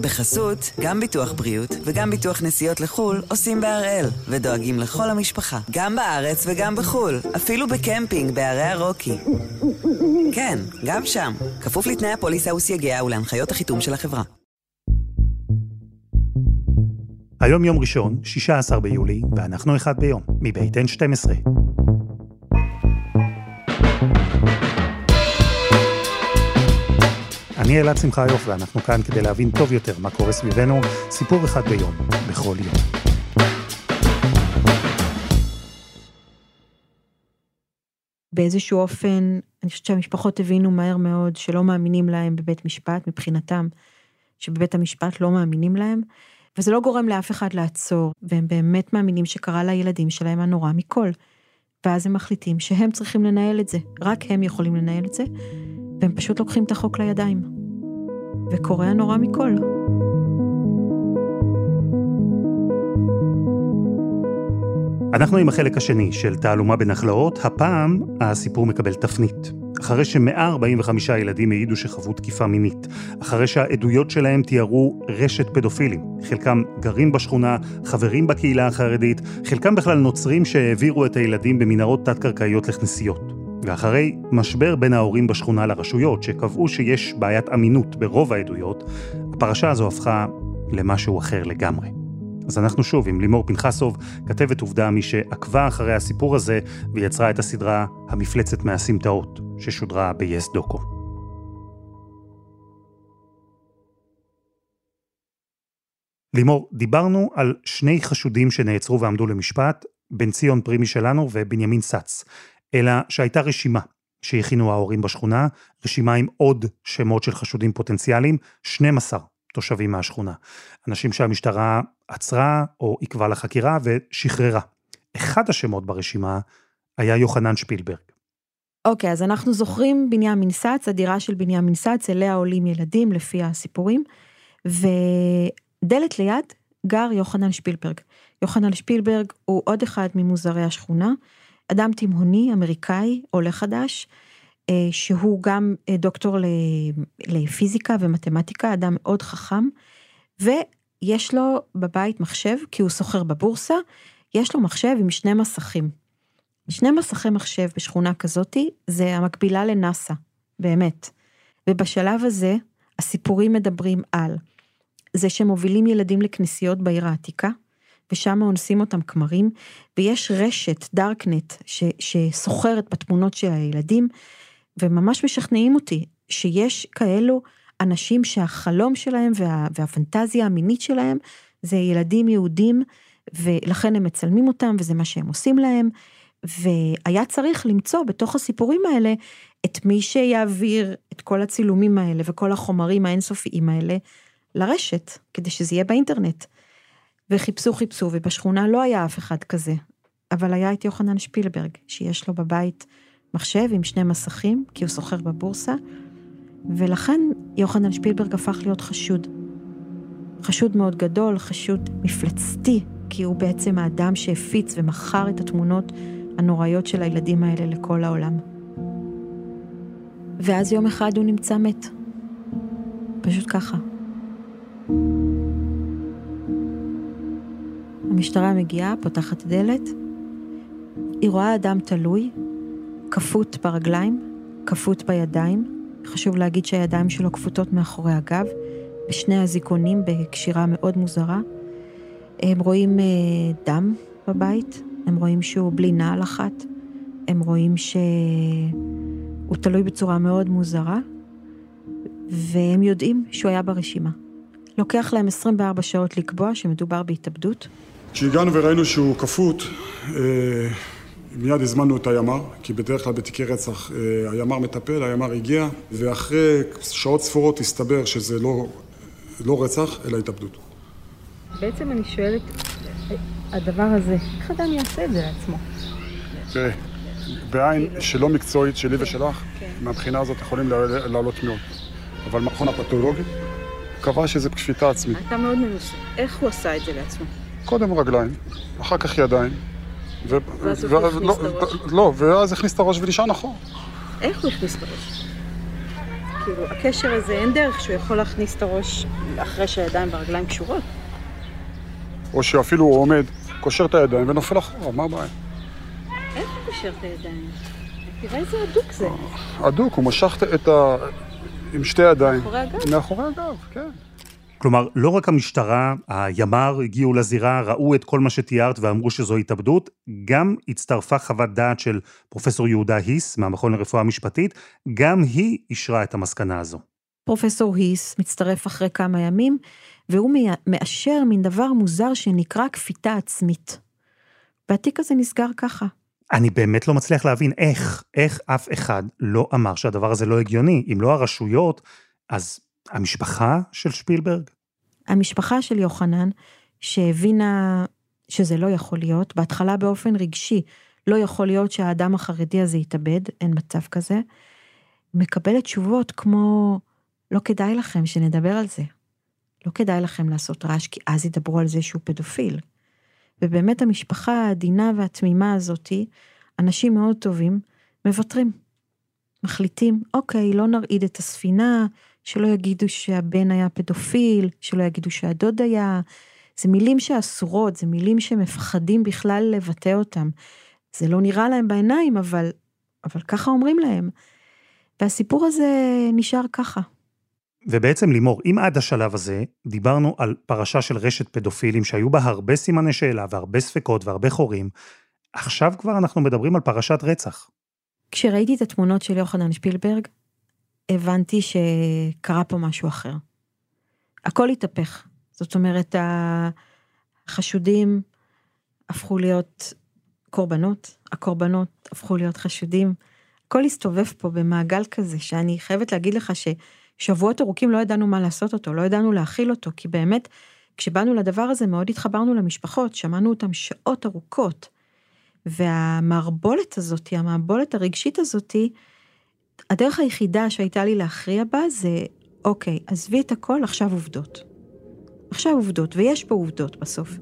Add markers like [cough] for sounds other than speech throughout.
בחסות, גם ביטוח בריאות וגם ביטוח נסיעות לחו"ל עושים בהראל, ודואגים לכל המשפחה, גם בארץ וגם בחו"ל, אפילו בקמפינג בערי הרוקי. כן, גם שם, כפוף לתנאי הפוליסה וסייגיה ולהנחיות החיתום של החברה. היום יום ראשון, 16 ביולי, ואנחנו אחד ביום, מבית N12. אני אלעד שמחיוף, ואנחנו כאן כדי להבין טוב יותר מה קורה סביבנו, סיפור אחד ביום, בכל יום. באיזשהו אופן, אני חושבת שהמשפחות הבינו מהר מאוד שלא מאמינים להם בבית משפט, מבחינתם, שבבית המשפט לא מאמינים להם, וזה לא גורם לאף אחד לעצור, והם באמת מאמינים שקרה לילדים שלהם הנורא מכל. ואז הם מחליטים שהם צריכים לנהל את זה, רק הם יכולים לנהל את זה, והם פשוט לוקחים את החוק לידיים. וקורה הנורא מכל. אנחנו עם החלק השני של תעלומה בנחלאות, הפעם הסיפור מקבל תפנית. אחרי ש-145 ילדים העידו שחוו תקיפה מינית, אחרי שהעדויות שלהם תיארו רשת פדופילים, חלקם גרים בשכונה, חברים בקהילה החרדית, חלקם בכלל נוצרים שהעבירו את הילדים במנהרות תת-קרקעיות לכנסיות. ואחרי משבר בין ההורים בשכונה לרשויות, שקבעו שיש בעיית אמינות ברוב העדויות, הפרשה הזו הפכה למשהו אחר לגמרי. אז אנחנו שוב עם לימור פנחסוב, כתבת עובדה, מי שעקבה אחרי הסיפור הזה ויצרה את הסדרה המפלצת מהסמטאות, ששודרה ב-yes דוקו. לימור, דיברנו על שני חשודים שנעצרו ועמדו למשפט, בן ציון פרימי שלנו ובנימין סץ. אלא שהייתה רשימה שהכינו ההורים בשכונה, רשימה עם עוד שמות של חשודים פוטנציאליים, 12 תושבים מהשכונה. אנשים שהמשטרה עצרה או עיכבה לחקירה ושחררה. אחד השמות ברשימה היה יוחנן שפילברג. אוקיי, okay, אז אנחנו זוכרים בנימין סץ, הדירה של בנימין סץ, אליה עולים ילדים לפי הסיפורים, ודלת ליד גר יוחנן שפילברג. יוחנן שפילברג הוא עוד אחד ממוזרי השכונה. אדם תימהוני, אמריקאי, עולה חדש, אה, שהוא גם אה, דוקטור לפיזיקה ומתמטיקה, אדם מאוד חכם, ויש לו בבית מחשב, כי הוא סוחר בבורסה, יש לו מחשב עם שני מסכים. שני מסכי מחשב בשכונה כזאתי, זה המקבילה לנאסא, באמת. ובשלב הזה, הסיפורים מדברים על זה שמובילים ילדים לכנסיות בעיר העתיקה, ושם אונסים אותם כמרים, ויש רשת, דארקנט, שסוחרת בתמונות של הילדים, וממש משכנעים אותי שיש כאלו אנשים שהחלום שלהם וה, והפנטזיה המינית שלהם זה ילדים יהודים, ולכן הם מצלמים אותם וזה מה שהם עושים להם, והיה צריך למצוא בתוך הסיפורים האלה את מי שיעביר את כל הצילומים האלה וכל החומרים האינסופיים האלה לרשת, כדי שזה יהיה באינטרנט. וחיפשו חיפשו, ובשכונה לא היה אף אחד כזה. אבל היה את יוחנן שפילברג, שיש לו בבית מחשב עם שני מסכים, כי הוא סוחר בבורסה, ולכן יוחנן שפילברג הפך להיות חשוד. חשוד מאוד גדול, חשוד מפלצתי, כי הוא בעצם האדם שהפיץ ומכר את התמונות הנוראיות של הילדים האלה לכל העולם. ואז יום אחד הוא נמצא מת. פשוט ככה. המשטרה מגיעה, פותחת דלת, היא רואה אדם תלוי, כפות ברגליים, כפות בידיים, חשוב להגיד שהידיים שלו כפותות מאחורי הגב, בשני הזיכונים בקשירה מאוד מוזרה. הם רואים אה, דם בבית, הם רואים שהוא בלי נעל אחת, הם רואים שהוא תלוי בצורה מאוד מוזרה, והם יודעים שהוא היה ברשימה. לוקח להם 24 שעות לקבוע שמדובר בהתאבדות. כשהגענו וראינו שהוא כפות, אה, מיד הזמנו את הימ"ר, כי בדרך כלל בתיקי רצח אה, הימ"ר מטפל, הימ"ר הגיע, ואחרי שעות ספורות הסתבר שזה לא, לא רצח, אלא התאבדות. בעצם אני שואלת, הדבר הזה, איך אדם יעשה את זה לעצמו? תראי, בעין שלא מקצועית שלי ושלך, כן. מהבחינה הזאת יכולים לעלות מאוד. אבל מכון הפתולוגי קבע שזה פשיטה עצמית. אתה מאוד מנוסה. איך הוא עשה את זה לעצמו? קודם רגליים, אחר כך ידיים. ו... ואז הוא הכניס לא, את הראש? לא, ואז הכניס את הראש ונשען אחורה. איך הוא הכניס את הראש? כאילו, הקשר הזה, אין דרך שהוא יכול להכניס את הראש אחרי שהידיים והרגליים קשורות. או שאפילו הוא עומד, קושר את הידיים ונופל אחורה, מה הבעיה? איך הוא קושר את הידיים? תראה איזה הדוק זה. הדוק, הוא משך את ה... עם שתי ידיים. מאחורי הגב? מאחורי הגב, כן. כלומר, לא רק המשטרה, הימ"ר הגיעו לזירה, ראו את כל מה שתיארת ואמרו שזו התאבדות, גם הצטרפה חוות דעת של פרופסור יהודה היס מהמכון לרפואה משפטית, גם היא אישרה את המסקנה הזו. פרופסור היס מצטרף אחרי כמה ימים, והוא מאשר מין דבר מוזר שנקרא כפיתה עצמית. והתיק הזה נסגר ככה. אני באמת לא מצליח להבין איך, איך אף אחד לא אמר שהדבר הזה לא הגיוני. אם לא הרשויות, אז המשפחה של שפילברג? המשפחה של יוחנן, שהבינה שזה לא יכול להיות, בהתחלה באופן רגשי, לא יכול להיות שהאדם החרדי הזה יתאבד, אין מצב כזה, מקבלת תשובות כמו, לא כדאי לכם שנדבר על זה. לא כדאי לכם לעשות רעש, כי אז ידברו על זה שהוא פדופיל. ובאמת המשפחה העדינה והתמימה הזאתי, אנשים מאוד טובים, מוותרים. מחליטים, אוקיי, לא נרעיד את הספינה, שלא יגידו שהבן היה פדופיל, שלא יגידו שהדוד היה. זה מילים שאסורות, זה מילים שמפחדים בכלל לבטא אותם. זה לא נראה להם בעיניים, אבל, אבל ככה אומרים להם. והסיפור הזה נשאר ככה. ובעצם לימור, אם עד השלב הזה דיברנו על פרשה של רשת פדופילים שהיו בה הרבה סימני שאלה והרבה ספקות והרבה חורים, עכשיו כבר אנחנו מדברים על פרשת רצח. כשראיתי את התמונות של יוחנן שפילברג, הבנתי שקרה פה משהו אחר. הכל התהפך. זאת אומרת, החשודים הפכו להיות קורבנות, הקורבנות הפכו להיות חשודים. הכל הסתובב פה במעגל כזה, שאני חייבת להגיד לך ששבועות ארוכים לא ידענו מה לעשות אותו, לא ידענו להכיל אותו, כי באמת, כשבאנו לדבר הזה מאוד התחברנו למשפחות, שמענו אותם שעות ארוכות. והמערבולת הזאתי, המערבולת הרגשית הזאתי, הדרך היחידה שהייתה לי להכריע בה זה, אוקיי, עזבי את הכל, עכשיו עובדות. עכשיו עובדות, ויש פה עובדות בסוף.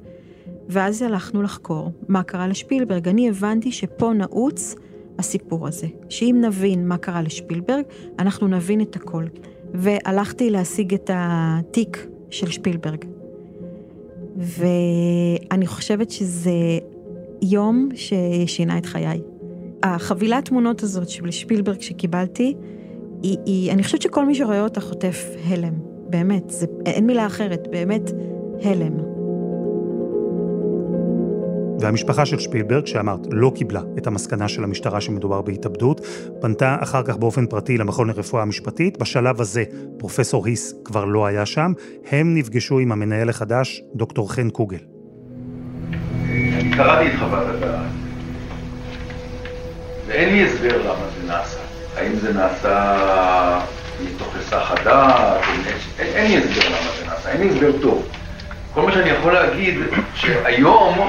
ואז הלכנו לחקור מה קרה לשפילברג. אני הבנתי שפה נעוץ הסיפור הזה, שאם נבין מה קרה לשפילברג, אנחנו נבין את הכל. והלכתי להשיג את התיק של שפילברג. ואני חושבת שזה יום ששינה את חיי. החבילת תמונות הזאת של שפילברג שקיבלתי, היא, היא, אני חושבת שכל מי שרואה אותה חוטף הלם, באמת, זה, אין מילה אחרת, באמת הלם. והמשפחה של שפילברג, שאמרת, לא קיבלה את המסקנה של המשטרה שמדובר בהתאבדות, פנתה אחר כך באופן פרטי למכון לרפואה משפטית. בשלב הזה פרופסור היס כבר לא היה שם. הם נפגשו עם המנהל החדש, דוקטור חן קוגל. אני קראתי את חוות הדעת. ואין לי הסבר למה זה נעשה. האם זה נעשה מתוך היסח הדעת, אין, אין לי הסבר למה זה נעשה, אין לי הסבר טוב. כל מה שאני יכול להגיד, שהיום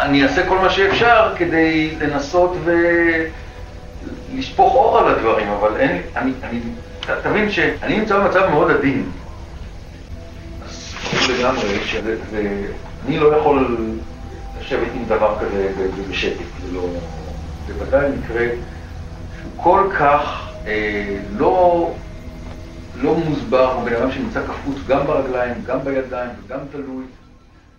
אני אעשה כל מה שאפשר כדי לנסות ולשפוך אור על הדברים, אבל אין, אני, אני, תבין שאני נמצא במצב מאוד עדין. אז ברור לגמרי שאני לא יכול לשבת עם דבר כזה בשקט, זה לא... בוודאי מקרה שהוא כל כך אה, לא, לא מוסבר, הוא בן אדם שנמצא כפות גם ברגליים, גם בידיים וגם תלוי.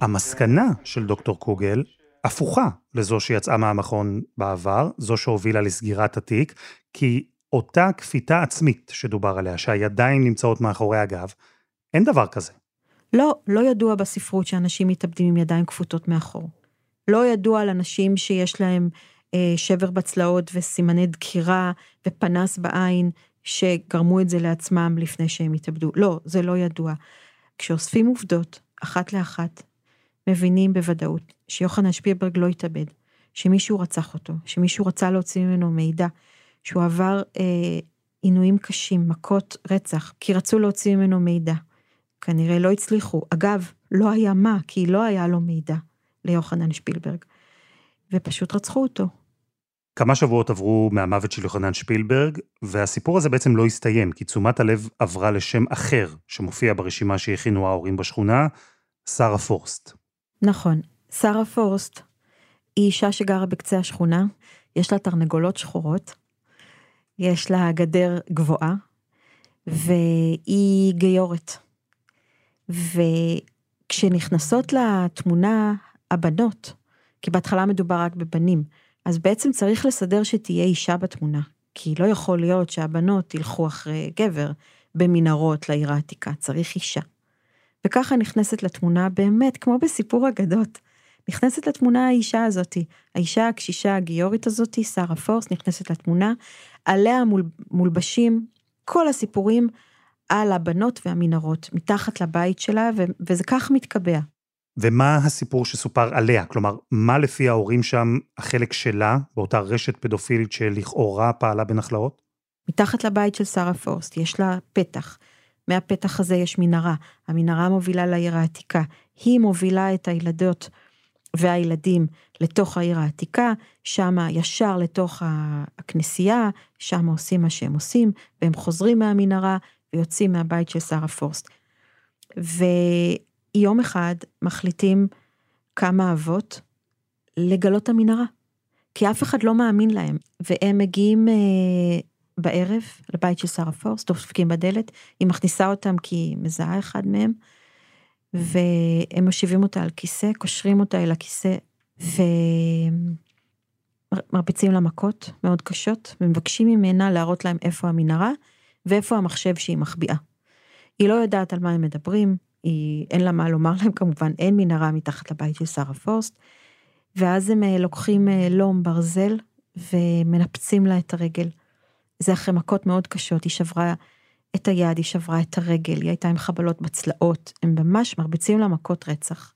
המסקנה של דוקטור קוגל הפוכה לזו שיצאה מהמכון בעבר, זו שהובילה לסגירת התיק, כי אותה כפיתה עצמית שדובר עליה, שהידיים נמצאות מאחורי הגב, אין דבר כזה. לא, לא ידוע בספרות שאנשים מתאבדים עם ידיים כפותות מאחור. לא ידוע על אנשים שיש להם שבר בצלעות וסימני דקירה ופנס בעין שגרמו את זה לעצמם לפני שהם התאבדו. לא, זה לא ידוע. כשאוספים עובדות, אחת לאחת, מבינים בוודאות שיוחנן שפילברג לא התאבד, שמישהו רצח אותו, שמישהו רצה להוציא ממנו מידע, שהוא עבר אה, עינויים קשים, מכות רצח, כי רצו להוציא ממנו מידע. כנראה לא הצליחו. אגב, לא היה מה, כי לא היה לו מידע ליוחנן שפילברג. ופשוט רצחו אותו. כמה שבועות עברו מהמוות של יוחנן שפילברג, והסיפור הזה בעצם לא הסתיים, כי תשומת הלב עברה לשם אחר, שמופיע ברשימה שהכינו ההורים בשכונה, שרה פורסט. נכון, שרה פורסט היא אישה שגרה בקצה השכונה, יש לה תרנגולות שחורות, יש לה גדר גבוהה, והיא גיורת. וכשנכנסות לתמונה הבנות, כי בהתחלה מדובר רק בבנים, אז בעצם צריך לסדר שתהיה אישה בתמונה, כי לא יכול להיות שהבנות ילכו אחרי גבר במנהרות לעיר העתיקה, צריך אישה. וככה נכנסת לתמונה באמת, כמו בסיפור אגדות. נכנסת לתמונה האישה הזאתי, האישה הקשישה הגיורית הזאתי, שרה פורס, נכנסת לתמונה, עליה מול, מולבשים כל הסיפורים על הבנות והמנהרות, מתחת לבית שלה, ו- וזה כך מתקבע. ומה הסיפור שסופר עליה? כלומר, מה לפי ההורים שם החלק שלה, באותה רשת פדופילית שלכאורה פעלה בנחלאות? מתחת לבית של שרה פורסט יש לה פתח. מהפתח הזה יש מנהרה, המנהרה מובילה לעיר העתיקה, היא מובילה את הילדות והילדים לתוך העיר העתיקה, שמה ישר לתוך הכנסייה, שם עושים מה שהם עושים, והם חוזרים מהמנהרה ויוצאים מהבית של שרה פורסט. ויום אחד מחליטים כמה אבות לגלות את המנהרה, כי אף אחד לא מאמין להם, והם מגיעים אה, בערב לבית של שרה פורסט, דופקים בדלת, היא מכניסה אותם כי היא מזהה אחד מהם, והם מושיבים אותה על כיסא, קושרים אותה אל הכיסא, ומרביצים לה מכות מאוד קשות, ומבקשים ממנה להראות להם איפה המנהרה, ואיפה המחשב שהיא מחביאה. היא לא יודעת על מה הם מדברים, היא, אין לה מה לומר להם כמובן, אין מנהרה מתחת לבית של שרה פורסט, ואז הם אה, לוקחים אה, לום ברזל ומנפצים לה את הרגל. זה אחרי מכות מאוד קשות, היא שברה את היד, היא שברה את הרגל, היא הייתה עם חבלות בצלעות, הם ממש מרביצים לה מכות רצח.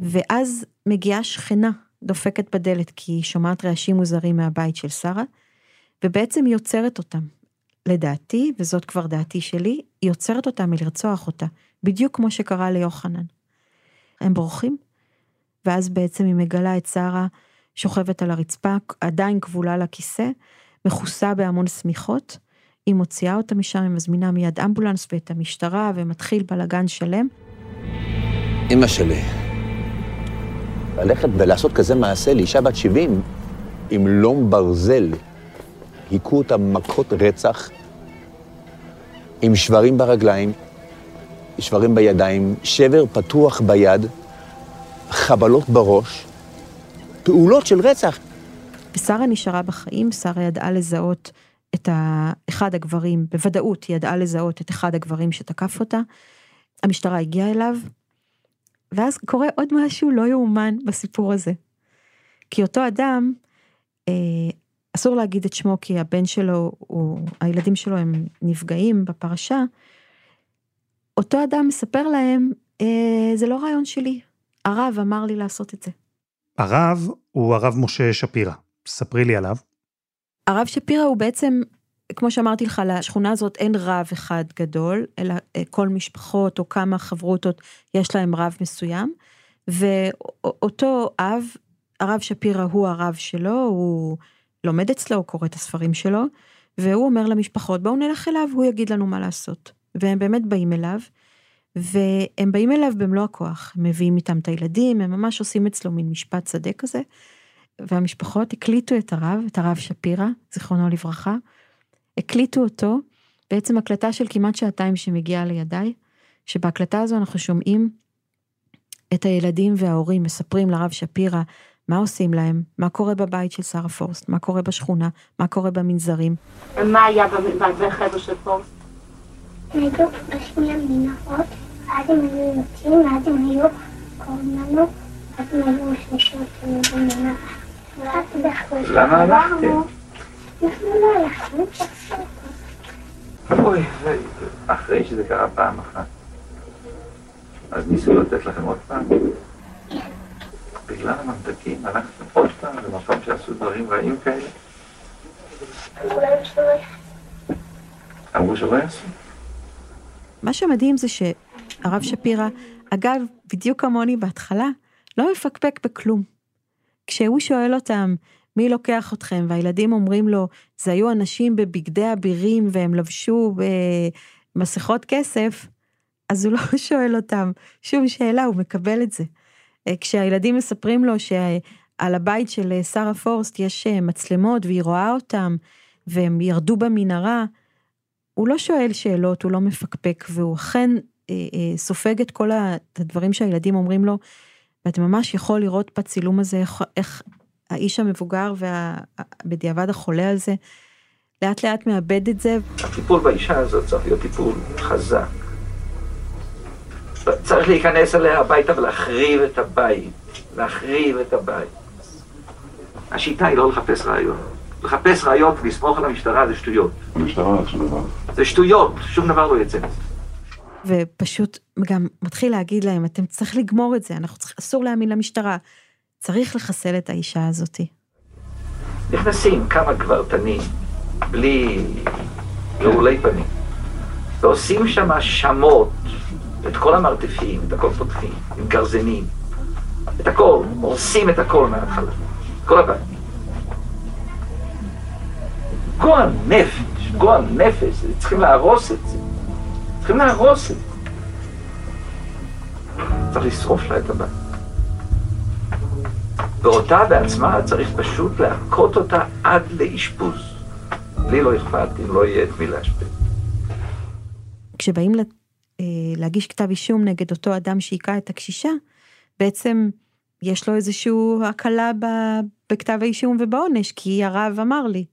ואז מגיעה שכנה, דופקת בדלת, כי היא שומעת רעשים מוזרים מהבית של שרה, ובעצם היא עוצרת אותם. לדעתי, וזאת כבר דעתי שלי, היא עוצרת אותה מלרצוח אותה, בדיוק כמו שקרה ליוחנן. הם בורחים, ואז בעצם היא מגלה את שרה שוכבת על הרצפה, עדיין כבולה לכיסא, מכוסה בהמון שמיכות, היא מוציאה אותה משם, היא מזמינה מיד אמבולנס ואת המשטרה, ומתחיל בלאגן שלם. אמא שלי, ללכת ולעשות כזה מעשה לאישה בת 70 עם לום ברזל, היכו אותה מכות רצח, עם שברים ברגליים, שברים בידיים, שבר פתוח ביד, חבלות בראש, פעולות של רצח. ושרה נשארה בחיים, שרה ידעה לזהות את אחד הגברים, בוודאות היא ידעה לזהות את אחד הגברים שתקף אותה. המשטרה הגיעה אליו, ואז קורה עוד משהו לא יאומן בסיפור הזה. כי אותו אדם, אה, אסור להגיד את שמו כי הבן שלו, הוא, הילדים שלו הם נפגעים בפרשה, אותו אדם מספר להם, אה, זה לא רעיון שלי, הרב אמר לי לעשות את זה. הרב הוא הרב משה שפירא. ספרי לי עליו. הרב שפירא הוא בעצם, כמו שאמרתי לך, לשכונה הזאת אין רב אחד גדול, אלא אה, כל משפחות או כמה חברותות יש להם רב מסוים, ואותו אב, הרב שפירא הוא הרב שלו, הוא לומד אצלו, הוא קורא את הספרים שלו, והוא אומר למשפחות, בואו נלך אליו, הוא יגיד לנו מה לעשות. והם באמת באים אליו, והם באים אליו במלוא הכוח, הם מביאים איתם את הילדים, הם ממש עושים אצלו מין משפט שדה כזה, והמשפחות הקליטו את הרב, את הרב שפירא, זיכרונו לברכה, הקליטו אותו, בעצם הקלטה של כמעט שעתיים שמגיעה לידיי, שבהקלטה הזו אנחנו שומעים את הילדים וההורים מספרים לרב שפירא מה עושים להם, מה קורה בבית של שרה פורסט, מה קורה בשכונה, מה קורה במנזרים. ומה היה בחדר של פורסט? היו בשני המנהרות, ואז הם היו יוצאים, ואז הם היו קוראים לנו, ואז הם היו משמישים אותנו במנהרה. למה הלכתם? אוי, אחרי שזה קרה פעם אחת. אז ניסו לתת לכם עוד פעם? בגלל הממתקים הלכתם עוד פעם למקום שעשו דברים רעים כאלה? אמרו שלא יעשו. מה שמדהים זה שהרב שפירא, אגב, בדיוק כמוני בהתחלה, לא מפקפק בכלום. כשהוא שואל אותם, מי לוקח אתכם? והילדים אומרים לו, זה היו אנשים בבגדי אבירים והם לבשו במסכות כסף, אז הוא לא [laughs] שואל אותם שום שאלה, הוא מקבל את זה. אה, כשהילדים מספרים לו שעל הבית של אה, שרה פורסט יש אה, מצלמות והיא רואה אותם, והם ירדו במנהרה, הוא לא שואל שאלות, הוא לא מפקפק, והוא אכן אה, אה, סופג את כל הדברים שהילדים אומרים לו, ואתה ממש יכול לראות בצילום הזה איך, איך האיש המבוגר ובדיעבד החולה הזה, לאט לאט מאבד את זה. הטיפול באישה הזאת צריך להיות טיפול חזק. צריך להיכנס אליה הביתה ולהחריב את הבית. להחריב את הבית. השיטה היא לא לחפש ראיות. לחפש ראיות ולסמוך על המשטרה זה שטויות. המשטרה זה שום דבר. זה שטויות, שום דבר לא יצא מזה. ופשוט גם מתחיל להגיד להם, אתם צריך לגמור את זה, אנחנו צריך, אסור להאמין למשטרה. צריך לחסל את האישה הזאתי. נכנסים כמה גברתנים, בלי רעולי פנים, ועושים שם שמות, את כל המרתפים, את הכל פותחים, עם גרזנים, את הכל, הורסים את הכל מההתחלה, כל הבית. גועל נפש, גועל נפש, צריכים להרוס את זה. צריכים להרוס את זה. צריך לשרוף לה את הבית. ואותה בעצמה צריך פשוט להכות אותה עד לאשפוז. לי לא אכפת אם לא יהיה את מי להשפיע. כשבאים אה, להגיש כתב אישום נגד אותו אדם שהיכה את הקשישה, בעצם יש לו איזושהי הקלה בכתב האישום ובעונש, כי הרב אמר לי.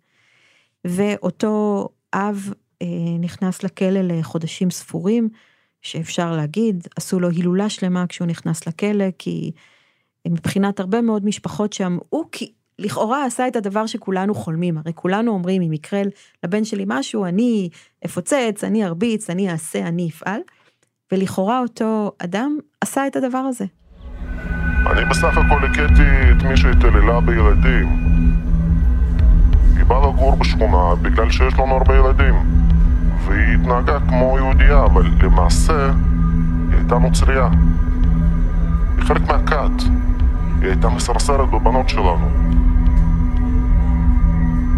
ואותו אב אה, נכנס לכלא לחודשים ספורים, שאפשר להגיד, עשו לו הילולה שלמה כשהוא נכנס לכלא, כי מבחינת הרבה מאוד משפחות שם, הוא כי לכאורה עשה את הדבר שכולנו חולמים, הרי כולנו אומרים, אם יקרה לבן שלי משהו, אני אפוצץ, אני ארביץ, אני אעשה, אני אפעל, ולכאורה אותו אדם עשה את הדבר הזה. אני בסך הכל הכיתי את מי שהתעללה בילדים. היא באה לגור בשכונה בגלל שיש לנו הרבה ילדים. והיא התנהגה כמו יהודייה, אבל למעשה היא הייתה נוצרייה. היא חלק מהכת. היא הייתה מסרסרת בבנות שלנו.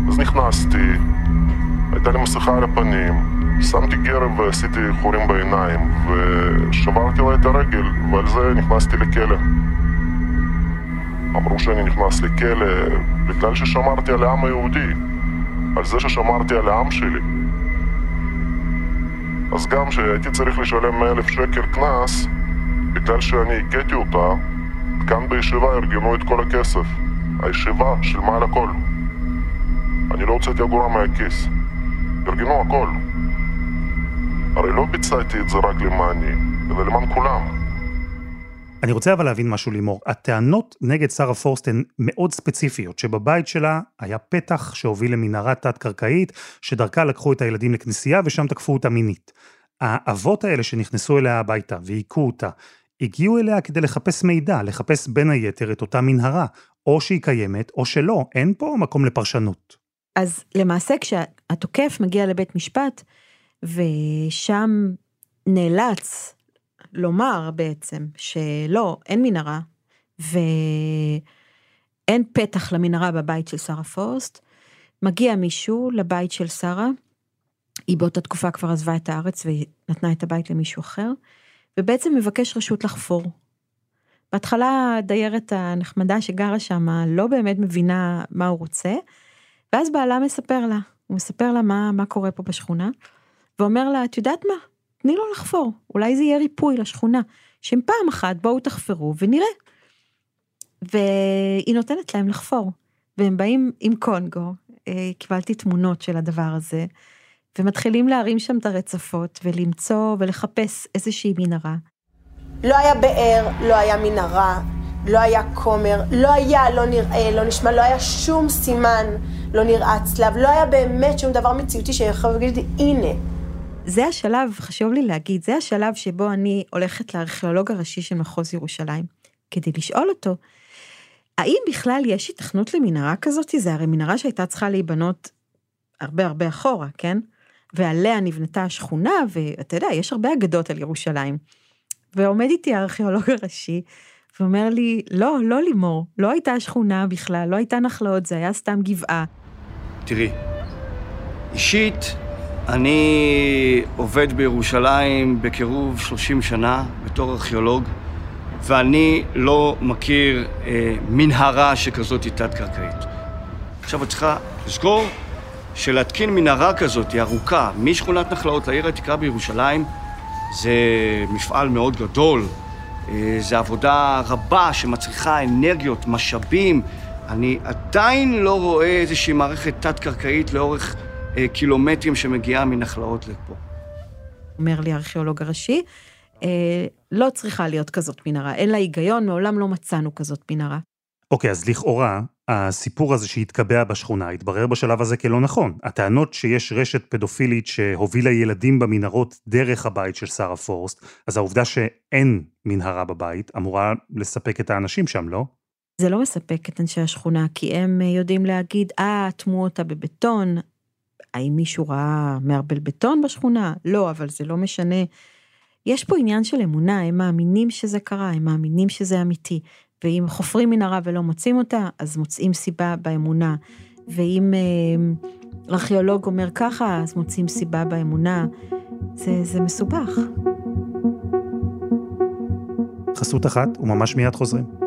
אז נכנסתי, הייתה לי מסכה על הפנים, שמתי גרב ועשיתי חורים בעיניים, ושברתי לה את הרגל, ועל זה נכנסתי לכלא. אמרו שאני נכנס לכלא בגלל ששמרתי על העם היהודי, על זה ששמרתי על העם שלי. אז גם שהייתי צריך לשלם 100 אלף שקל קנס, בגלל שאני הכיתי אותה, כאן בישיבה ארגנו את כל הכסף. הישיבה שילמה על הכל. אני לא הוצאתי אגורה מהכיס. ארגנו הכל. הרי לא ביצעתי את זה רק למעני, אלא למען כולם. אני רוצה אבל להבין משהו לימור. הטענות נגד שרה פורסט הן מאוד ספציפיות, שבבית שלה היה פתח שהוביל למנהרה תת-קרקעית, שדרכה לקחו את הילדים לכנסייה ושם תקפו אותה מינית. האבות האלה שנכנסו אליה הביתה והיכו אותה, הגיעו אליה כדי לחפש מידע, לחפש בין היתר את אותה מנהרה, או שהיא קיימת או שלא, אין פה מקום לפרשנות. אז למעשה כשהתוקף מגיע לבית משפט, ושם נאלץ לומר בעצם שלא, אין מנהרה, ואין פתח למנהרה בבית של שרה פורסט, מגיע מישהו לבית של שרה, היא באותה תקופה כבר עזבה את הארץ ונתנה את הבית למישהו אחר, ובעצם מבקש רשות לחפור. בהתחלה הדיירת הנחמדה שגרה שם לא באמת מבינה מה הוא רוצה, ואז בעלה מספר לה, הוא מספר לה מה, מה קורה פה בשכונה, ואומר לה, את יודעת מה? תני לו לחפור, אולי זה יהיה ריפוי לשכונה, שהם פעם אחת בואו תחפרו ונראה. והיא נותנת להם לחפור, והם באים עם קונגו, אה, קיבלתי תמונות של הדבר הזה, ומתחילים להרים שם את הרצפות ולמצוא ולחפש איזושהי מנהרה. לא היה באר, לא היה מנהרה, לא היה כומר, לא היה, לא נראה, לא נשמע, לא היה שום סימן, לא נראה צלב, לא היה באמת שום דבר מציאותי שיכול להגיד הנה. זה השלב, חשוב לי להגיד, זה השלב שבו אני הולכת לארכיאולוג הראשי של מחוז ירושלים, כדי לשאול אותו, האם בכלל יש התכנות למנהרה כזאת? זה הרי מנהרה שהייתה צריכה להיבנות הרבה הרבה אחורה, כן? ועליה נבנתה השכונה, ואתה יודע, יש הרבה אגדות על ירושלים. ועומד איתי הארכיאולוג הראשי, ואומר לי, לא, לא לימור, לא הייתה שכונה בכלל, לא הייתה נחלאות, זה היה סתם גבעה. תראי, אישית, אני עובד בירושלים בקירוב 30 שנה בתור ארכיאולוג, ואני לא מכיר אה, מנהרה שכזאת תת-קרקעית. עכשיו את צריכה לזכור שלהתקין מנהרה כזאת, ארוכה, משכונת נחלאות לעיר העתיקה בירושלים, זה מפעל מאוד גדול. אה, זו עבודה רבה שמצריכה אנרגיות, משאבים. אני עדיין לא רואה איזושהי מערכת תת-קרקעית לאורך קילומטרים שמגיעה מנחלאות לפה. אומר לי הארכיאולוג הראשי, אה, לא צריכה להיות כזאת מנהרה, אין לה היגיון, מעולם לא מצאנו כזאת מנהרה. אוקיי, אז לכאורה, הסיפור הזה שהתקבע בשכונה התברר בשלב הזה כלא נכון. הטענות שיש רשת פדופילית שהובילה ילדים במנהרות דרך הבית של שרה פורסט, אז העובדה שאין מנהרה בבית אמורה לספק את האנשים שם, לא? זה לא מספק את אנשי השכונה, כי הם יודעים להגיד, אה, טמו אותה בבטון. האם מישהו ראה מערבל בטון בשכונה? לא, אבל זה לא משנה. יש פה עניין של אמונה, הם מאמינים שזה קרה, הם מאמינים שזה אמיתי. ואם חופרים מנהרה ולא מוצאים אותה, אז מוצאים סיבה באמונה. ואם אה, ארכיאולוג אומר ככה, אז מוצאים סיבה באמונה. זה, זה מסובך. חסות אחת, וממש מיד חוזרים.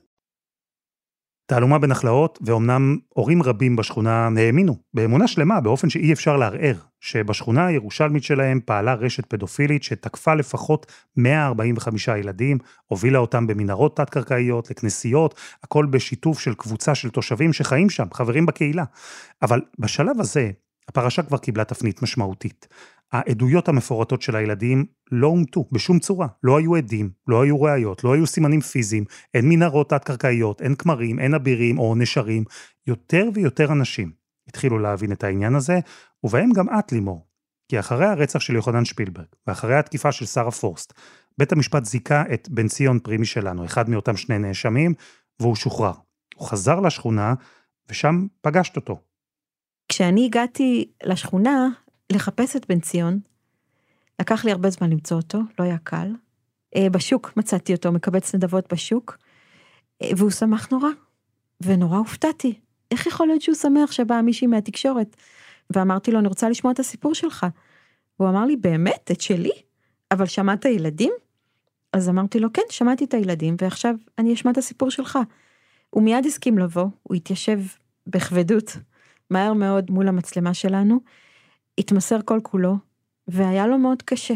תעלומה בנחלאות, ואומנם הורים רבים בשכונה האמינו, באמונה שלמה, באופן שאי אפשר לערער, שבשכונה הירושלמית שלהם פעלה רשת פדופילית שתקפה לפחות 145 ילדים, הובילה אותם במנהרות תת-קרקעיות, לכנסיות, הכל בשיתוף של קבוצה של תושבים שחיים שם, חברים בקהילה. אבל בשלב הזה, הפרשה כבר קיבלה תפנית משמעותית. העדויות המפורטות של הילדים לא אומתו בשום צורה. לא היו עדים, לא היו ראיות, לא היו סימנים פיזיים, אין מנהרות תת-קרקעיות, אין כמרים, אין אבירים או נשרים. יותר ויותר אנשים התחילו להבין את העניין הזה, ובהם גם את, לימור. כי אחרי הרצח של יוחנן שפילברג, ואחרי התקיפה של שרה פורסט, בית המשפט זיכה את בן ציון פרימי שלנו, אחד מאותם שני נאשמים, והוא שוחרר. הוא חזר לשכונה, ושם פגשת אותו. כשאני הגעתי לשכונה, לחפש את בן ציון. לקח לי הרבה זמן למצוא אותו, לא היה קל. אה, בשוק מצאתי אותו, מקבץ נדבות בשוק, אה, והוא שמח נורא, ונורא הופתעתי. איך יכול להיות שהוא שמח שבאה מישהי מהתקשורת? ואמרתי לו, אני רוצה לשמוע את הסיפור שלך. הוא אמר לי, באמת? את שלי? אבל שמעת ילדים? אז אמרתי לו, כן, שמעתי את הילדים, ועכשיו אני אשמע את הסיפור שלך. הוא מיד הסכים לבוא, הוא התיישב בכבדות, מהר מאוד מול המצלמה שלנו, התמסר כל כולו, והיה לו מאוד קשה.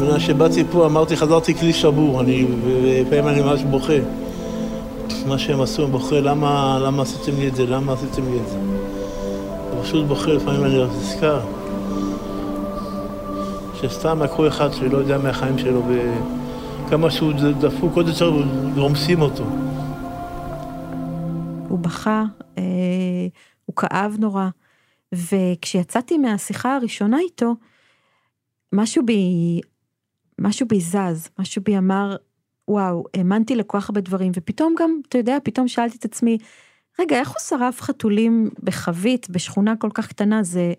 מאז שבאתי פה אמרתי, חזרתי כלי שבור, אני, ולפעמים אני ממש בוכה. מה שהם עשו, אני בוכה, למה, למה עשיתם לי את זה, למה עשיתם לי את זה. פשוט בוכה, לפעמים אני נזכר. שסתם לקחו אחד שלא יודע מהחיים שלו, וכמה שהוא דפוק, עוד יותר רומסים אותו. הוא בכה, אה, הוא כאב נורא. וכשיצאתי מהשיחה הראשונה איתו, משהו בי, משהו בי זז, משהו בי אמר, וואו, האמנתי לכל כך הרבה דברים, ופתאום גם, אתה יודע, פתאום שאלתי את עצמי, רגע, איך הוא שרף חתולים בחבית, בשכונה כל כך קטנה, זה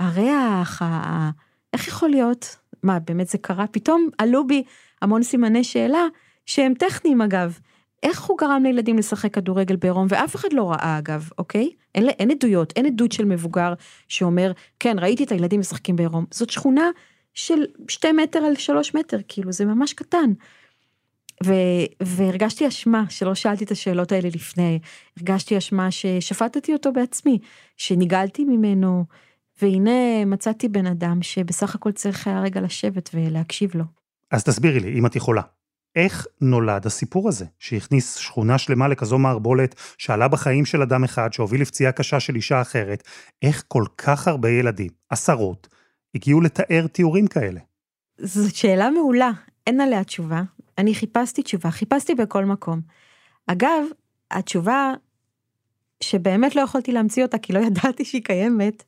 הריח, ה... איך יכול להיות? מה, באמת זה קרה? פתאום עלו בי המון סימני שאלה, שהם טכניים אגב. איך הוא גרם לילדים לשחק כדורגל בעירום, ואף אחד לא ראה אגב, אוקיי? אין, אין עדויות, אין עדות של מבוגר שאומר, כן, ראיתי את הילדים משחקים בעירום. זאת שכונה של שתי מטר על שלוש מטר, כאילו, זה ממש קטן. ו, והרגשתי אשמה שלא שאלתי את השאלות האלה לפני, הרגשתי אשמה ששפטתי אותו בעצמי, שנגעלתי ממנו, והנה מצאתי בן אדם שבסך הכל צריך היה רגע לשבת ולהקשיב לו. אז תסבירי לי, אם את יכולה. איך נולד הסיפור הזה, שהכניס שכונה שלמה לכזו מערבולת, שעלה בחיים של אדם אחד, שהוביל לפציעה קשה של אישה אחרת, איך כל כך הרבה ילדים, עשרות, הגיעו לתאר תיאורים כאלה? זאת שאלה מעולה, אין עליה תשובה. אני חיפשתי תשובה, חיפשתי בכל מקום. אגב, התשובה שבאמת לא יכולתי להמציא אותה כי לא ידעתי שהיא קיימת,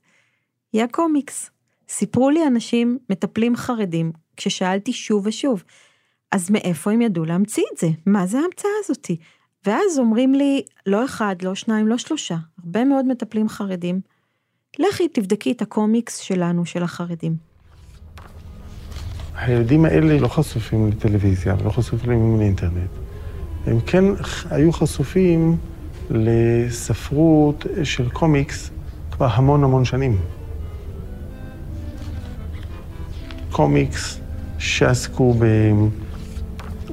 היא הקומיקס. סיפרו לי אנשים, מטפלים חרדים, כששאלתי שוב ושוב, אז מאיפה הם ידעו להמציא את זה? מה זה ההמצאה הזאתי? ואז אומרים לי, לא אחד, לא שניים, לא שלושה, הרבה מאוד מטפלים חרדים, לכי תבדקי את הקומיקס שלנו, של החרדים. הילדים האלה לא חשופים לטלוויזיה ולא חשופים לאינטרנט. הם כן היו חשופים לספרות של קומיקס כבר המון המון שנים. קומיקס שעסקו ב...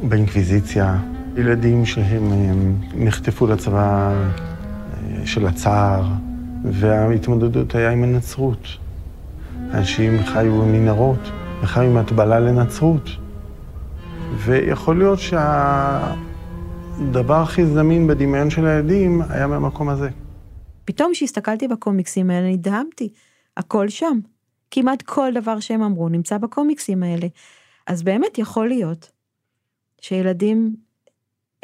באינקוויזיציה, ילדים שהם נחטפו לצבא אה, של הצער, וההתמודדות היה עם הנצרות. אנשים חיו במנהרות וחיו עם הטבלה לנצרות. ויכול להיות שהדבר הכי זמין בדמיון של הילדים היה מהמקום הזה. פתאום כשהסתכלתי בקומיקסים האלה נדהמתי, הכל שם. כמעט כל דבר שהם אמרו נמצא בקומיקסים האלה. אז באמת יכול להיות שילדים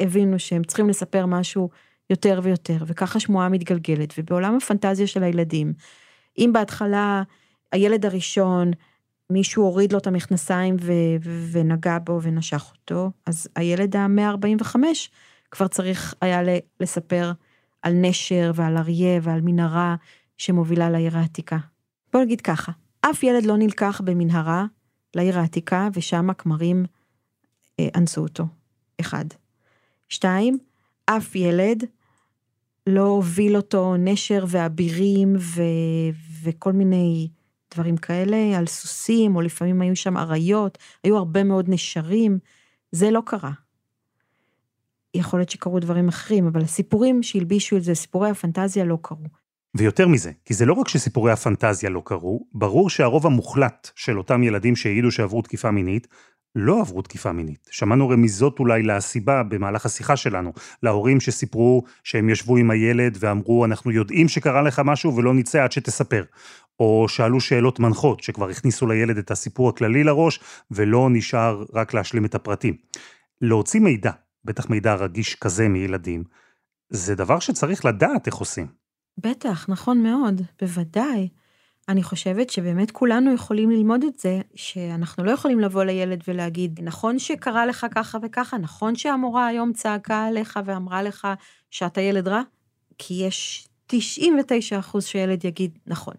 הבינו שהם צריכים לספר משהו יותר ויותר, וככה שמועה מתגלגלת, ובעולם הפנטזיה של הילדים, אם בהתחלה הילד הראשון, מישהו הוריד לו את המכנסיים ו- ו- ונגע בו ונשך אותו, אז הילד ה-145 כבר צריך היה לספר על נשר ועל אריה ועל מנהרה שמובילה לעיר העתיקה. בוא נגיד ככה, אף ילד לא נלקח במנהרה לעיר העתיקה ושם הכמרים אנסו אותו. אחד. שתיים, אף ילד לא הוביל אותו נשר ואבירים ו... וכל מיני דברים כאלה, על סוסים, או לפעמים היו שם אריות, היו הרבה מאוד נשרים, זה לא קרה. יכול להיות שקרו דברים אחרים, אבל הסיפורים שהלבישו את זה, סיפורי הפנטזיה לא קרו. ויותר מזה, כי זה לא רק שסיפורי הפנטזיה לא קרו, ברור שהרוב המוחלט של אותם ילדים שהעידו שעברו תקיפה מינית, לא עברו תקיפה מינית. שמענו רמיזות אולי לסיבה במהלך השיחה שלנו, להורים שסיפרו שהם ישבו עם הילד ואמרו, אנחנו יודעים שקרה לך משהו ולא נצא עד שתספר. או שאלו שאלות מנחות, שכבר הכניסו לילד את הסיפור הכללי לראש, ולא נשאר רק להשלים את הפרטים. להוציא מידע, בטח מידע רגיש כזה מילדים, זה דבר שצריך לדעת איך עושים. בטח, נכון מאוד, בוודאי. אני חושבת שבאמת כולנו יכולים ללמוד את זה, שאנחנו לא יכולים לבוא לילד ולהגיד, נכון שקרה לך ככה וככה, נכון שהמורה היום צעקה עליך ואמרה לך שאתה ילד רע? כי יש 99 אחוז שילד יגיד נכון.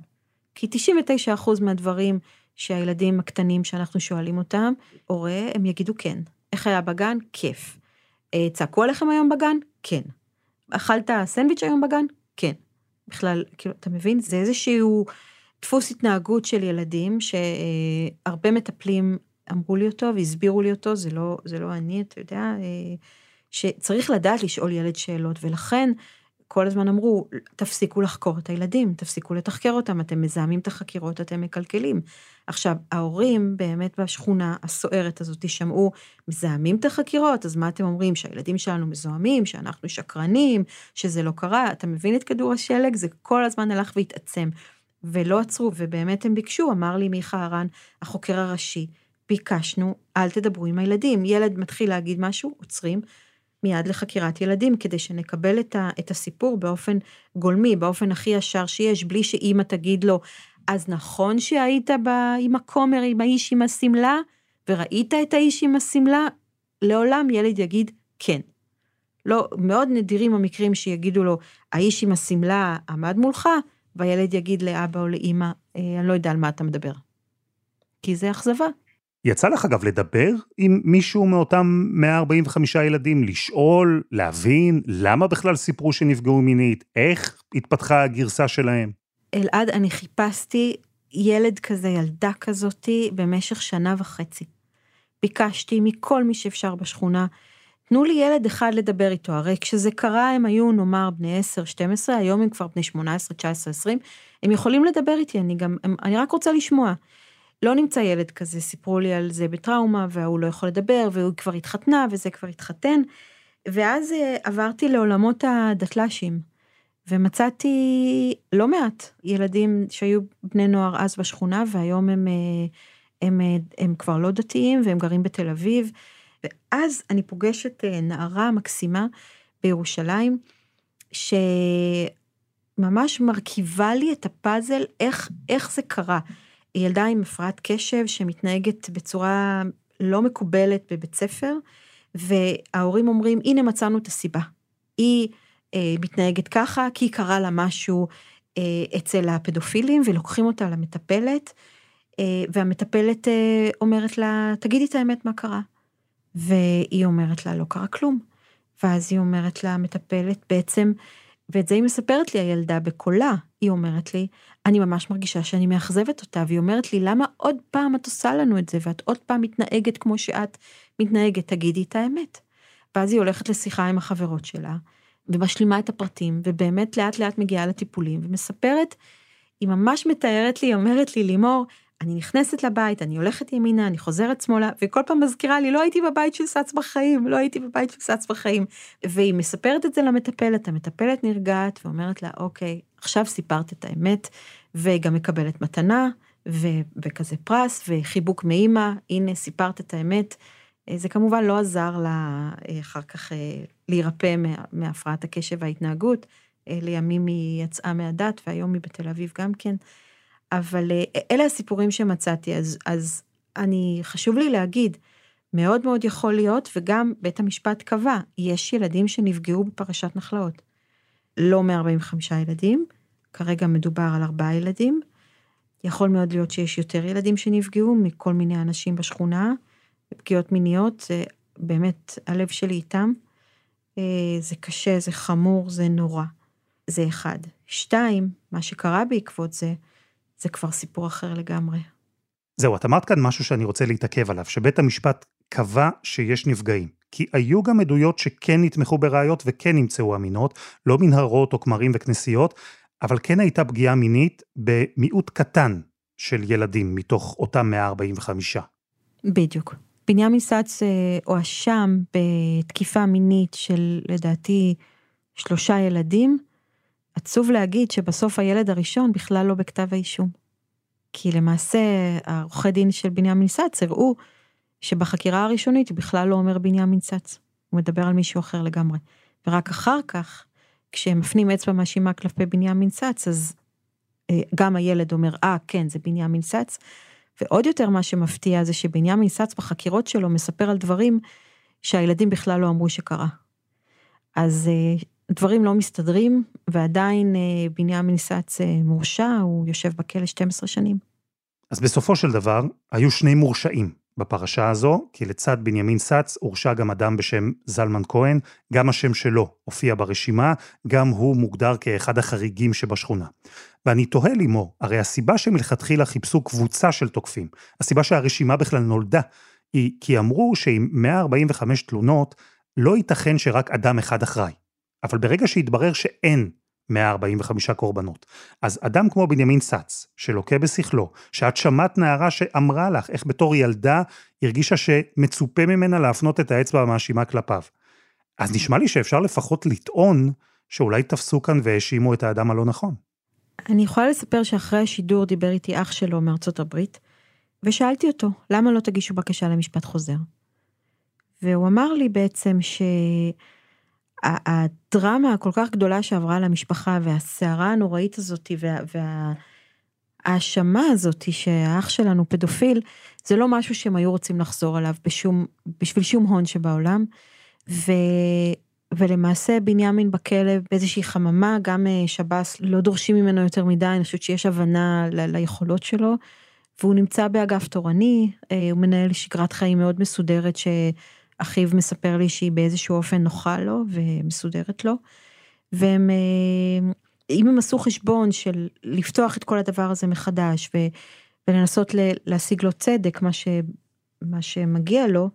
כי 99 אחוז מהדברים שהילדים הקטנים שאנחנו שואלים אותם, הורה, הם יגידו כן. איך היה בגן? כיף. אה, צעקו עליכם היום בגן? כן. אכלת סנדוויץ' היום בגן? כן. בכלל, כאילו, אתה מבין? זה איזשהו דפוס התנהגות של ילדים, שהרבה מטפלים אמרו לי אותו והסבירו לי אותו, זה לא, זה לא אני, אתה יודע, אה, שצריך לדעת לשאול ילד שאלות, ולכן כל הזמן אמרו, תפסיקו לחקור את הילדים, תפסיקו לתחקר אותם, אתם מזהמים את החקירות, אתם מקלקלים. עכשיו, ההורים באמת בשכונה הסוערת הזאת שמעו, מזהמים את החקירות, אז מה אתם אומרים, שהילדים שלנו מזוהמים, שאנחנו שקרנים, שזה לא קרה, אתה מבין את כדור השלג? זה כל הזמן הלך והתעצם. ולא עצרו, ובאמת הם ביקשו, אמר לי מיכה הרן, החוקר הראשי, ביקשנו, אל תדברו עם הילדים. ילד מתחיל להגיד משהו, עוצרים, מיד לחקירת ילדים, כדי שנקבל את, ה, את הסיפור באופן גולמי, באופן הכי ישר שיש, בלי שאימא תגיד לו, אז נכון שהיית ב, עם הכומר, עם האיש עם השמלה, וראית את האיש עם השמלה? לעולם ילד יגיד כן. לא, מאוד נדירים המקרים שיגידו לו, האיש עם השמלה עמד מולך, והילד יגיד לאבא או לאימא, אה, אני לא יודע על מה אתה מדבר. כי זה אכזבה. יצא לך אגב לדבר עם מישהו מאותם 145 ילדים, לשאול, להבין, למה בכלל סיפרו שנפגעו מינית, איך התפתחה הגרסה שלהם? אלעד, אני חיפשתי ילד כזה, ילדה כזאתי, במשך שנה וחצי. ביקשתי מכל מי שאפשר בשכונה, תנו לי ילד אחד לדבר איתו, הרי כשזה קרה הם היו נאמר בני 10, 12, היום הם כבר בני 18, 19, 20, הם יכולים לדבר איתי, אני גם, הם, אני רק רוצה לשמוע. לא נמצא ילד כזה, סיפרו לי על זה בטראומה, והוא לא יכול לדבר, והוא כבר התחתנה, וזה כבר התחתן. ואז אה, עברתי לעולמות הדתל"שים, ומצאתי לא מעט ילדים שהיו בני נוער אז בשכונה, והיום הם, אה, הם, הם, אה, הם כבר לא דתיים, והם גרים בתל אביב. ואז אני פוגשת נערה מקסימה בירושלים, שממש מרכיבה לי את הפאזל, איך, איך זה קרה. היא ילדה עם הפרעת קשב שמתנהגת בצורה לא מקובלת בבית ספר, וההורים אומרים, הנה מצאנו את הסיבה. היא אה, מתנהגת ככה כי קרה לה משהו אצל הפדופילים ולוקחים אותה למטפלת, והמטפלת אומרת לה, תגידי את האמת מה קרה. והיא אומרת לה, לא קרה כלום. ואז היא אומרת לה, המטפלת, בעצם, ואת זה היא מספרת לי הילדה בקולה, היא אומרת לי, אני ממש מרגישה שאני מאכזבת אותה, והיא אומרת לי, למה עוד פעם את עושה לנו את זה, ואת עוד פעם מתנהגת כמו שאת מתנהגת, תגידי את האמת. ואז היא הולכת לשיחה עם החברות שלה, ומשלימה את הפרטים, ובאמת לאט לאט מגיעה לטיפולים, ומספרת, היא ממש מתארת לי, אומרת לי, לימור, אני נכנסת לבית, אני הולכת ימינה, אני חוזרת שמאלה, וכל פעם מזכירה לי, לא הייתי בבית של סץ בחיים, לא הייתי בבית של סץ בחיים. והיא מספרת את זה למטפלת, המטפלת נרגעת ואומרת לה, אוקיי, עכשיו סיפרת את האמת, וגם מקבלת מתנה, וכזה פרס, וחיבוק מאימא, הנה, סיפרת את האמת. זה כמובן לא עזר לה אחר כך אה, להירפא מהפרעת הקשב וההתנהגות. אה, לימים היא יצאה מהדת, והיום היא בתל אביב גם כן. אבל אה, אלה הסיפורים שמצאתי, אז, אז אני, חשוב לי להגיד, מאוד מאוד יכול להיות, וגם בית המשפט קבע, יש ילדים שנפגעו בפרשת נחלאות. לא 145 ילדים, כרגע מדובר על ארבעה ילדים. יכול מאוד להיות שיש יותר ילדים שנפגעו מכל מיני אנשים בשכונה, פגיעות מיניות, זה באמת, הלב שלי איתם. אה, זה קשה, זה חמור, זה נורא. זה אחד. שתיים, מה שקרה בעקבות זה, זה כבר סיפור אחר לגמרי. זהו, את אמרת כאן משהו שאני רוצה להתעכב עליו, שבית המשפט קבע שיש נפגעים. כי היו גם עדויות שכן נתמכו בראיות וכן נמצאו אמינות, לא מנהרות או כמרים וכנסיות, אבל כן הייתה פגיעה מינית במיעוט קטן של ילדים מתוך אותם 145. בדיוק. בנימין סאץ אה, הואשם בתקיפה מינית של לדעתי שלושה ילדים, עצוב להגיד שבסוף הילד הראשון בכלל לא בכתב האישום. כי למעשה העורכי דין של בנימין סץ הראו שבחקירה הראשונית הוא בכלל לא אומר בנימין סץ, הוא מדבר על מישהו אחר לגמרי. ורק אחר כך, כשהם מפנים אצבע מאשימה כלפי בנימין סץ, אז אה, גם הילד אומר, אה, כן, זה בנימין סץ. ועוד יותר מה שמפתיע זה שבנימין סץ בחקירות שלו מספר על דברים שהילדים בכלל לא אמרו שקרה. אז אה, דברים לא מסתדרים, ועדיין אה, בנימין סאץ אה, מורשע, הוא יושב בכלא 12 שנים. אז בסופו של דבר, היו שני מורשעים בפרשה הזו, כי לצד בנימין סאץ הורשע גם אדם בשם זלמן כהן, גם השם שלו הופיע ברשימה, גם הוא מוגדר כאחד החריגים שבשכונה. ואני תוהה לימור, הרי הסיבה שמלכתחילה חיפשו קבוצה של תוקפים, הסיבה שהרשימה בכלל נולדה, היא כי אמרו שעם 145 תלונות, לא ייתכן שרק אדם אחד אחראי. אבל ברגע שהתברר שאין 145 קורבנות, אז אדם כמו בנימין סאץ, שלוקה בשכלו, שאת שמעת נערה שאמרה לך איך בתור ילדה הרגישה שמצופה ממנה להפנות את האצבע המאשימה כלפיו. אז נשמע לי שאפשר לפחות לטעון שאולי תפסו כאן והאשימו את האדם הלא נכון. אני יכולה לספר שאחרי השידור דיבר איתי אח שלו מארצות הברית, ושאלתי אותו, למה לא תגישו בקשה למשפט חוזר? והוא אמר לי בעצם ש... הדרמה הכל כך גדולה שעברה על המשפחה והסערה הנוראית הזאת וההאשמה הזאת שהאח שלנו פדופיל, זה לא משהו שהם היו רוצים לחזור עליו בשום, בשביל שום הון שבעולם. ו, ולמעשה בנימין בכלא באיזושהי חממה, גם אה, שב"ס לא דורשים ממנו יותר מדי, אני חושבת שיש הבנה ל, ליכולות שלו. והוא נמצא באגף תורני, אה, הוא מנהל שגרת חיים מאוד מסודרת ש... אחיו מספר לי שהיא באיזשהו אופן נוחה לו ומסודרת לו. והם, אה, אם הם עשו חשבון של לפתוח את כל הדבר הזה מחדש ו, ולנסות להשיג לו צדק, מה, ש, מה שמגיע לו,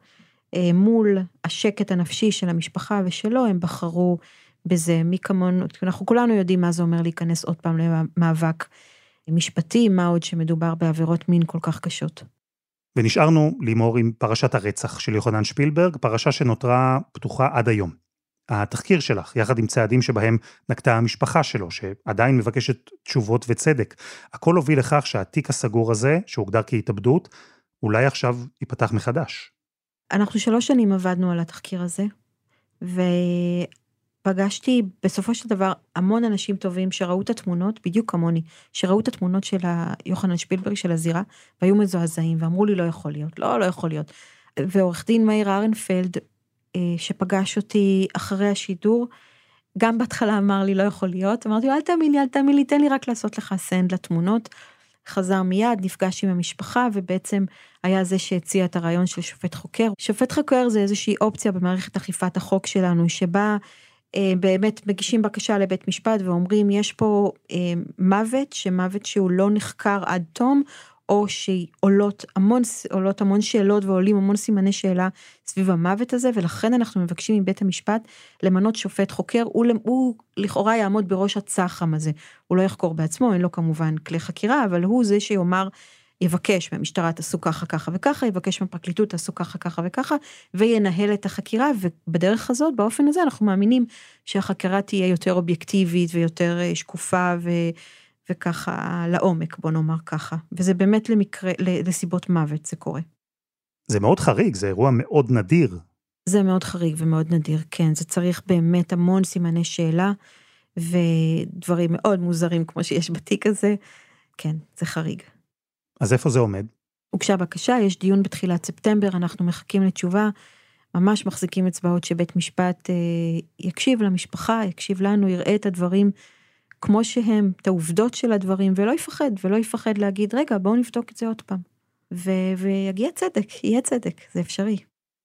אה, מול השקט הנפשי של המשפחה ושלו, הם בחרו בזה. מי כמונו, אנחנו כולנו יודעים מה זה אומר להיכנס עוד פעם למאבק משפטי, מה עוד שמדובר בעבירות מין כל כך קשות. ונשארנו לימור עם פרשת הרצח של יוחנן שפילברג, פרשה שנותרה פתוחה עד היום. התחקיר שלך, יחד עם צעדים שבהם נקטה המשפחה שלו, שעדיין מבקשת תשובות וצדק, הכל הוביל לכך שהתיק הסגור הזה, שהוגדר כהתאבדות, אולי עכשיו ייפתח מחדש. אנחנו שלוש שנים עבדנו על התחקיר הזה, פגשתי בסופו של דבר המון אנשים טובים שראו את התמונות, בדיוק כמוני, שראו את התמונות של יוחנן שפילברג של הזירה, והיו מזועזעים, ואמרו לי לא יכול להיות, לא, לא יכול להיות. ועורך דין מאיר ארנפלד, אה, שפגש אותי אחרי השידור, גם בהתחלה אמר לי לא יכול להיות, אמרתי לו אל תאמין לי, אל תאמין לי, תן לי רק לעשות לך סנד לתמונות. חזר מיד, נפגש עם המשפחה ובעצם היה זה שהציע את הרעיון של שופט חוקר. שופט חוקר זה איזושהי אופציה במערכת אכיפת החוק שלנו שבה באמת מגישים בקשה לבית משפט ואומרים יש פה אה, מוות, שמוות שהוא לא נחקר עד תום, או שעולות המון, עולות המון שאלות ועולים המון סימני שאלה סביב המוות הזה, ולכן אנחנו מבקשים מבית המשפט למנות שופט חוקר, הוא, הוא לכאורה יעמוד בראש הצח"ם הזה. הוא לא יחקור בעצמו, אין לו כמובן כלי חקירה, אבל הוא זה שיאמר, יבקש מהמשטרה תעשו ככה ככה וככה, יבקש מהפרקליטות תעשו ככה ככה וככה, וינהל את החקירה, ובדרך הזאת, באופן הזה, אנחנו מאמינים שהחקירה תהיה יותר אובייקטיבית ויותר אה, שקופה ו... וככה לעומק, בוא נאמר ככה. וזה באמת למקרה, לסיבות מוות זה קורה. זה מאוד חריג, זה אירוע מאוד נדיר. זה מאוד חריג ומאוד נדיר, כן. זה צריך באמת המון סימני שאלה, ודברים מאוד מוזרים כמו שיש בתיק הזה. כן, זה חריג. אז איפה זה עומד? הוגשה בקשה, יש דיון בתחילת ספטמבר, אנחנו מחכים לתשובה. ממש מחזיקים אצבעות שבית משפט אה, יקשיב למשפחה, יקשיב לנו, יראה את הדברים כמו שהם, את העובדות של הדברים, ולא יפחד, ולא יפחד להגיד, רגע, בואו נבדוק את זה עוד פעם. ו- ויגיע צדק, יהיה צדק, זה אפשרי.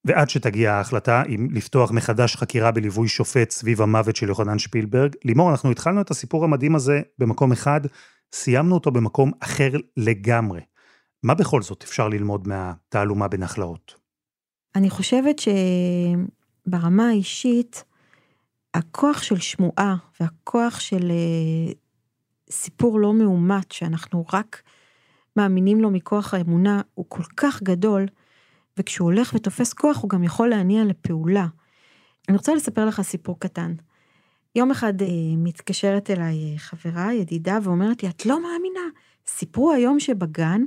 ועד שתגיע ההחלטה אם לפתוח מחדש חקירה בליווי שופט סביב המוות של יוחנן שפילברג, לימור, אנחנו התחלנו את הסיפור המדהים הזה במקום אחד, סיימנו אותו במקום אחר לגמרי. מה בכל זאת אפשר ללמוד מהתעלומה בנחלאות? אני חושבת שברמה האישית, הכוח של שמועה והכוח של אה, סיפור לא מאומת, שאנחנו רק מאמינים לו מכוח האמונה, הוא כל כך גדול, וכשהוא הולך ותופס כוח, הוא גם יכול להניע לפעולה. אני רוצה לספר לך סיפור קטן. יום אחד אה, מתקשרת אליי אה, חברה, ידידה, ואומרת לי, את לא מאמינה, סיפרו היום שבגן,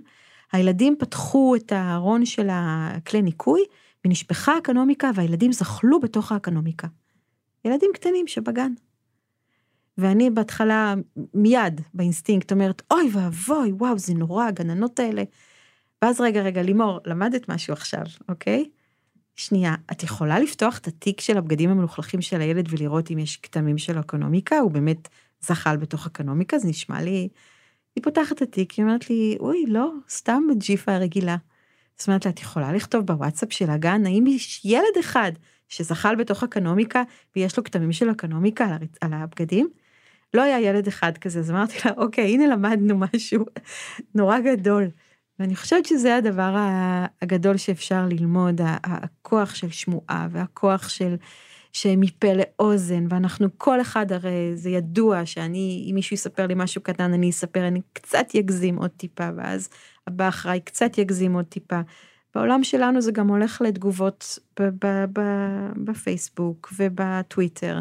הילדים פתחו את הארון של הכלי ניקוי, ונשפכה אקונומיקה, והילדים זחלו בתוך האקונומיקה. ילדים קטנים שבגן. ואני בהתחלה מיד באינסטינקט אומרת, אוי ואבוי, וואו, זה נורא, הגננות האלה. ואז רגע, רגע, לימור, למדת משהו עכשיו, אוקיי? שנייה, את יכולה לפתוח את התיק של הבגדים המלוכלכים של הילד ולראות אם יש כתמים של אקונומיקה, הוא באמת זחל בתוך אקונומיקה, זה נשמע לי... היא פותחת את התיק, היא אומרת לי, אוי, לא, סתם בג'יפה הרגילה. זאת אומרת לה, את יכולה לכתוב בוואטסאפ של הגן, האם יש ילד אחד שזחל בתוך אקונומיקה ויש לו כתמים של אקונומיקה על, הרצ... על הבגדים? לא היה ילד אחד כזה, אז אמרתי לה, אוקיי, הנה למדנו משהו [laughs] נורא גדול. ואני חושבת שזה הדבר הגדול שאפשר ללמוד, הכוח של שמועה והכוח של שמפה לאוזן, ואנחנו כל אחד הרי זה ידוע שאני, אם מישהו יספר לי משהו קטן אני אספר, אני קצת יגזים עוד טיפה, ואז הבא אחריי קצת יגזים עוד טיפה. בעולם שלנו זה גם הולך לתגובות בפייסבוק ובטוויטר.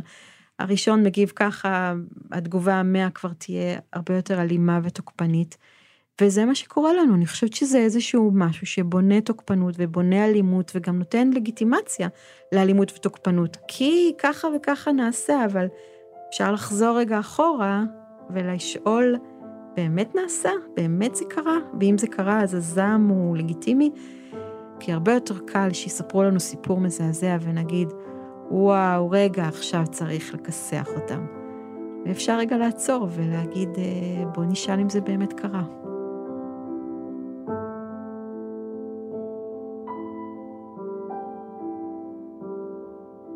הראשון מגיב ככה, התגובה המאה כבר תהיה הרבה יותר אלימה ותוקפנית. וזה מה שקורה לנו, אני חושבת שזה איזשהו משהו שבונה תוקפנות ובונה אלימות וגם נותן לגיטימציה לאלימות ותוקפנות. כי ככה וככה נעשה, אבל אפשר לחזור רגע אחורה ולשאול, באמת נעשה? באמת זה קרה? ואם זה קרה אז הזעם הוא לגיטימי? כי הרבה יותר קל שיספרו לנו סיפור מזעזע ונגיד, וואו, רגע, עכשיו צריך לכסח אותם. ואפשר רגע לעצור ולהגיד, אה, בוא נשאל אם זה באמת קרה.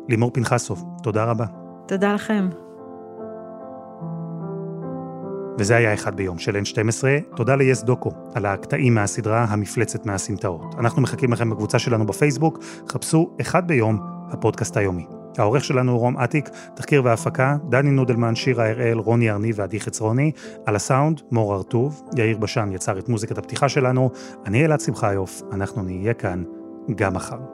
לימור פנחסוב, תודה רבה. תודה לכם. וזה היה אחד ביום של N12. תודה ליס דוקו על הקטעים מהסדרה המפלצת מהסמטאות. אנחנו מחכים לכם בקבוצה שלנו בפייסבוק, חפשו אחד ביום, הפודקאסט היומי. העורך שלנו הוא רום אטיק, תחקיר והפקה, דני נודלמן, שירה הראל, רוני ארני ועדי חצרוני, על הסאונד, מור הרטוב, יאיר בשן יצר את מוזיקת הפתיחה שלנו, אני אלעד שמחיוף, אנחנו נהיה כאן גם מחר.